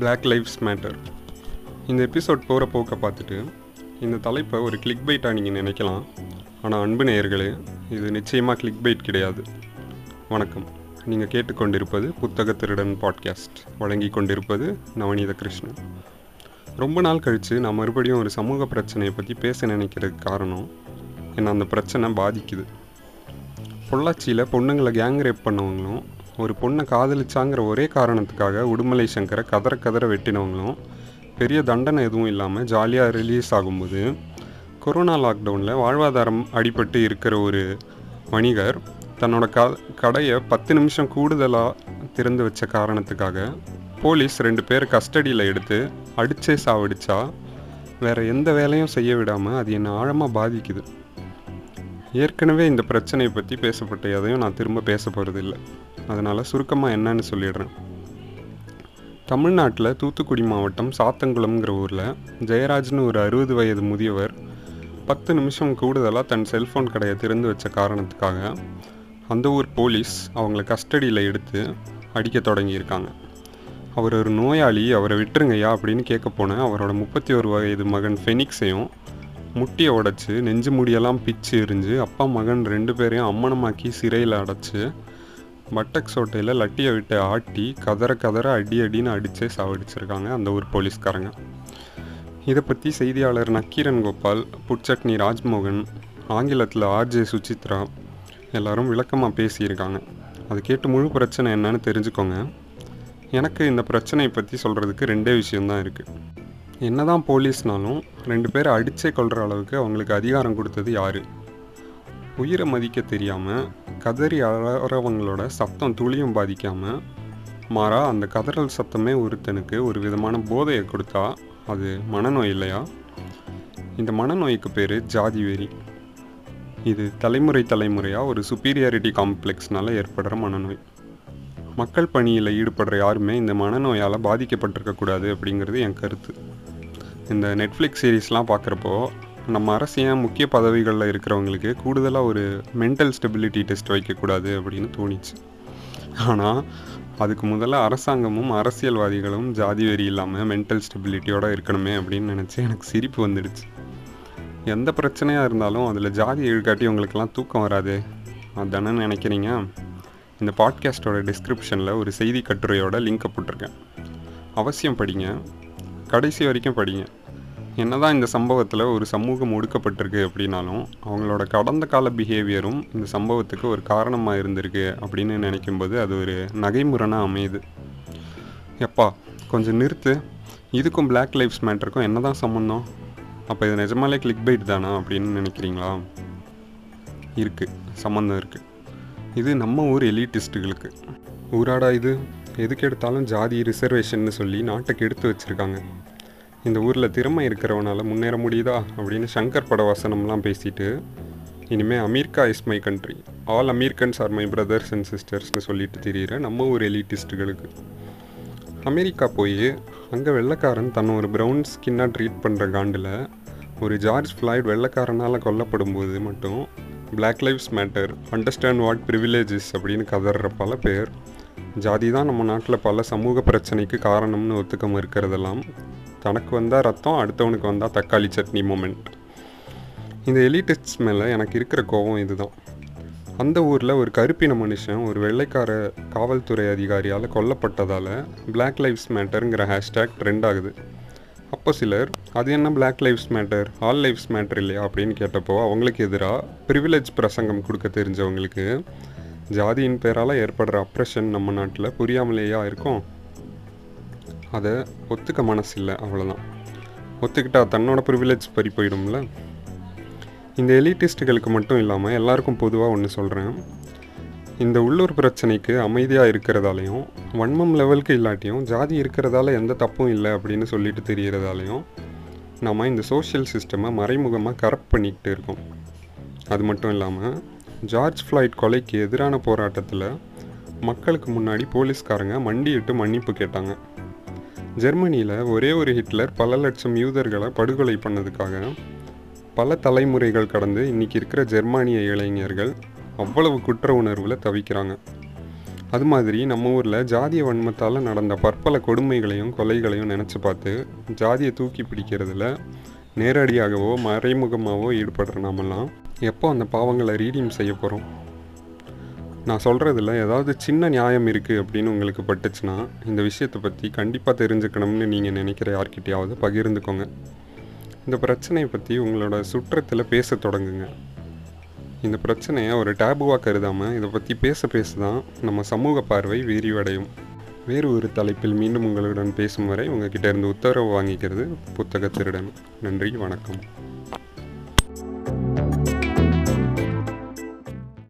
Black lives matter இந்த episode போகிற போக்க பார்த்துட்டு இந்த தலைப்பை ஒரு கிளிக் பைட்டாக நீங்கள் நினைக்கலாம். ஆனால் அன்பு நேயர்களே இது நிச்சயமாக கிளிக் பைட் கிடையாது. வணக்கம். நீங்கள் கேட்டுக்கொண்டிருப்பது புத்தக திருடன் பாட்காஸ்ட் வழங்கி கொண்டிருப்பது நவநீத கிருஷ்ணன் ரொம்ப நாள் கழித்து நான் மறுபடியும் ஒரு சமூக பிரச்சனையை பற்றி பேச நினைக்கிறதுக்கு காரணம் என்னை அந்த பிரச்சனை பாதிக்குது. பொள்ளாச்சியில் பொண்ணுங்களை கேங் ரேப் பண்ணவங்களும் ஒரு பொண்ணை காதலிச்சாங்கிற ஒரே காரணத்துக்காக உடுமலை சங்கரை கதற கதற வெட்டினவங்களும் பெரிய தண்டனை எதுவும் இல்லாமல் ஜாலியாக ரிலீஸ் ஆகும்போது கொரோனா லாக்டவுனில் வாழ்வாதாரம் அடிபட்டு இருக்கிற ஒரு வணிகர் தன்னோட க கடையை பத்து நிமிஷம் கூடுதலாக திறந்து வச்ச காரணத்துக்காக போலீஸ் ரெண்டு பேர் கஸ்டடியில் எடுத்து அடிச்சே சாவடிச்சா வேறு எந்த வேலையும் செய்ய விடாமல் அது என்னை ஆழமாக பாதிக்குது. ஏற்கனவே இந்த பிரச்சனையை பற்றி பேசப்பட்ட எதையும் நான் திரும்ப பேச போகிறதில்ல அதனால் சுருக்கமாக என்னன்னு சொல்லிடுறேன். தமிழ்நாட்டில் தூத்துக்குடி மாவட்டம் சாத்தங்குளம்ங்கிற ஊரில் ஜெயராஜ்னு ஒரு அறுபது வயது முதியவர் பத்து நிமிஷம் கூடுதலாக தன் செல்ஃபோன் கடையை திறந்து வச்ச காரணத்துக்காக அந்த ஊர் போலீஸ் அவங்கள கஸ்டடியில் எடுத்து அடிக்க தொடங்கியிருக்காங்க. அவர் ஒரு நோயாளி அவரை விட்டுருங்கய்யா அப்படின்னு கேட்க போன அவரோட முப்பத்தி ஒரு வயது மகன் ஃபெனிக்ஸையும் முட்டியை உடச்சி நெஞ்சு முடியெல்லாம் பிச்சு எரிஞ்சு அப்பா மகன் ரெண்டு பேரையும் அம்மனமாக்கி சிறையில் அடைச்சு மட்டக் சோட்டையில் லட்டியை விட்டு ஆட்டி கதற கதற அடி அடின்னு அடித்தே சாவடிச்சிருக்காங்க அந்த ஊர் போலீஸ்காரங்க. இதை பற்றி செய்தியாளர் நக்கீரன் கோபால் புட்சட்னி ராஜ்மோகன் ஆங்கிலத்தில் ஆர்ஜே சுசித்ரா எல்லாரும் விளக்கமாக பேசியிருக்காங்க. அது கேட்டு முழு பிரச்சனை என்னன்னு தெரிஞ்சுக்கோங்க. எனக்கு இந்த பிரச்சனையை பற்றி சொல்கிறதுக்கு ரெண்டே விஷயம்தான் இருக்குது என்னதான் போலீஸ்னாலும் ரெண்டு பேரை அடித்தே கொள்கிற அளவுக்கு அவங்களுக்கு அதிகாரம் கொடுத்தது யார்? உயிரை மதிக்க தெரியாமல் கதறி அழறவங்களோட சத்தம் துளியும் பாதிக்காமல் மாறா அந்த கதறல் சத்தமே ஒருத்தனுக்கு ஒரு விதமான போதையை கொடுத்தா அது மனநோய் இல்லையா? இந்த மனநோய்க்கு பேர் ஜாதி வெறி. இது தலைமுறை தலைமுறையாக ஒரு சுப்பீரியாரிட்டி காம்ப்ளெக்ஸ்னால ஏற்படுற மனநோய். மக்கள் பணியில் ஈடுபடுற யாருமே இந்த மனநோயால் பாதிக்கப்பட்டிருக்கக்கூடாது அப்படிங்கிறது என் கருத்து. இந்த நெட்ஃப்ளிக்ஸ் சீரீஸ்லாம் பார்க்குறப்போ நம்ம அரசியம் முக்கிய பதவிகளில் இருக்கிறவங்களுக்கு கூடுதலாக ஒரு மென்டல் ஸ்டெபிலிட்டி டெஸ்ட் வைக்கக்கூடாது அப்படின்னு தோணிச்சு. ஆனால் அதுக்கு முதல்ல அரசாங்கமும் அரசியல்வாதிகளும் ஜாதி வெறி இல்லாமல் மென்டல் ஸ்டெபிலிட்டியோடு இருக்கணுமே அப்படின்னு நினச்சி எனக்கு சிரிப்பு வந்துடுச்சு. எந்த பிரச்சனையாக இருந்தாலும் அதில் ஜாதி ஈடுகாட்டி உங்களுக்கெல்லாம் தூக்கம் வராது? அதானே நினைக்கிறீங்க? இந்த பாட்காஸ்ட்டோட டிஸ்கிரிப்ஷனில் ஒரு செய்தி கட்டுரையோட லிங்கை போட்டிருக்கேன். அவசியம் படிங்க. கடைசி வரைக்கும் படிங்க. என்னதான் இந்த சம்பவத்தில் ஒரு சமூகம் ஒடுக்கப்பட்டிருக்கு அப்படின்னாலும் அவங்களோட கடந்த கால பிஹேவியரும் இந்த சம்பவத்துக்கு ஒரு காரணமாக இருந்திருக்கு அப்படின்னு நினைக்கும்போது அது ஒரு நகைமுறனாக அமையுது. எப்பா கொஞ்சம் நிறுத்து. இதுக்கும் பிளாக் லைஃப்ஸ் மேட்டருக்கும் என்ன தான் சம்மந்தம் அப்போ இது நிஜமாலே கிளிக் பைட் தானா அப்படின்னு நினைக்கிறீங்களா? இருக்குது சம்மந்தம் இருக்குது இது நம்ம ஊர் எலிட்டிஸ்ட்டுகளுக்கு ஊராடா இது? எதுக்கு எடுத்தாலும் ஜாதி ரிசர்வேஷன்னு சொல்லி நாட்டை கெடுத்து வச்சுருக்காங்க. இந்த ஊரில் திறமை இருக்கிறவனால முன்னேற முடியுதா அப்படின்னு சங்கர் பட வசனம்லாம் பேசிட்டு இனிமேல் America is my country all Americans are my brothers and சிஸ்டர்ஸ்னு சொல்லிட்டு தெரியிற நம்ம ஊர் எலிட்டிஸ்ட்டுகளுக்கு அமெரிக்கா போய் அங்கே வெள்ளைக்காரன் தன்னை ஒரு ப்ரௌன் ஸ்கின்னாக ட்ரீட் பண்ணுற காண்டில் ஒரு ஜார்ஜ் ஃப்ளாய்ட் வெள்ளைக்காரனால் கொல்லப்படும் போது மட்டும் black lives matter understand what privileges அப்படின்னு கதற பல பேர் ஜாதி தான் நம்ம நாட்டில் பல சமூக பிரச்சனைக்கு காரணம்னு ஒத்துக்க மறுக்கிறதெல்லாம் தனக்கு வந்தால் ரத்தம் அடுத்தவனுக்கு வந்தால் தக்காளி சட்னி மூமெண்ட் இந்த எலிட்டிஸ்ட் மேலே எனக்கு இருக்கிற கோபம் இதுதான். அந்த ஊரில் ஒரு கருப்பின மனுஷன் ஒரு வெள்ளைக்கார காவல்துறை அதிகாரியால் கொல்லப்பட்டதால் பிளாக் லைவ்ஸ் மேட்டருங்கிற ஹேஷ்டேக் ட்ரெண்ட் ஆகுது. அப்போ சிலர் அது என்ன black lives matter all lives matter இல்லையா? அப்படின்னு கேட்டப்போ அவங்களுக்கு எதிராக ப்ரிவிலேஜ் பிரசங்கம் கொடுக்க தெரிஞ்சவங்களுக்கு ஜாதியின் பேரால் ஏற்படுற அப்ரெஷன் நம்ம நாட்டில் புரியாமலேயா இருக்கும்? அதை ஒத்துக்க மனசு இல்லை அவ்வளோதான் ஒத்துக்கிட்டா தன்னோட ப்ரிவிலேஜ் பறி போயிடும்ல? இந்த எலிட்டிஸ்ட்டுகளுக்கு மட்டும் இல்லாமல் எல்லாருக்கும் பொதுவாக ஒன்று சொல்கிறேன் இந்த உள்ளூர் பிரச்சனைக்கு அமைதியாக இருக்கிறதாலையும் வன்மம் லெவலுக்கு இல்லாட்டியும் ஜாதி இருக்கிறதால எந்த தப்பும் இல்லை அப்படின்னு சொல்லிட்டு தெரிகிறதாலையும் நம்ம இந்த சோஷியல் சிஸ்டமை மறைமுகமாக கரப்ட் பண்ணிக்கிட்டு இருக்கோம். அது மட்டும் இல்லாமல் ஜார்ஜ் ஃப்ளாய்ட் கொலைக்கு எதிரான போராட்டத்தில் மக்களுக்கு முன்னாடி போலீஸ்காரங்க மண்டியிட்டு மன்னிப்பு கேட்டாங்க. ஜெர்மனியில் ஒரே ஒரு ஹிட்லர் பல லட்சம் யூதர்களை படுகொலை பண்ணதுக்காக பல தலைமுறைகள் கடந்து இன்னைக்கு இருக்கிற ஜெர்மானிய இளைஞர்கள் அவ்வளவு குற்ற உணர்வில் தவிக்கிறாங்க. அது மாதிரி நம்ம ஊரில் ஜாதிய வன்மத்தால் நடந்த பற்பல கொடுமைகளையும் கொலைகளையும் நினச்சி பார்த்து ஜாதியை தூக்கி பிடிக்கிறதுல நேரடியாகவோ மறைமுகமாகவோ ஈடுபடுற நாமெல்லாம் எப்போ அந்த பாவங்களை ரீடீம் செய்ய போகிறோம் நான் சொல்கிறதுல ஏதாவது சின்ன நியாயம் இருக்குது அப்படின்னு உங்களுக்கு பட்டுச்சுன்னா இந்த விஷயத்தை பற்றி கண்டிப்பாக தெரிஞ்சுக்கணும்னு நீங்கள் நினைக்கிற யார்கிட்டையாவது பகிர்ந்துக்கோங்க. இந்த பிரச்சனையை பற்றி உங்களோட சுற்றத்தில் பேச தொடங்குங்க. இந்த பிரச்சனையை ஒரு டேபுவாக கருதாமல் இதை பற்றி பேச பேச தான் நம்ம சமூக பார்வை விரிவடையும். வேறு ஒரு தலைப்பில் மீண்டும் உங்களுடன் பேசும் வரை உங்ககிட்ட இருந்து உத்தரவு வாங்கிக்கிறது புத்தக திருடன் நன்றி வணக்கம்.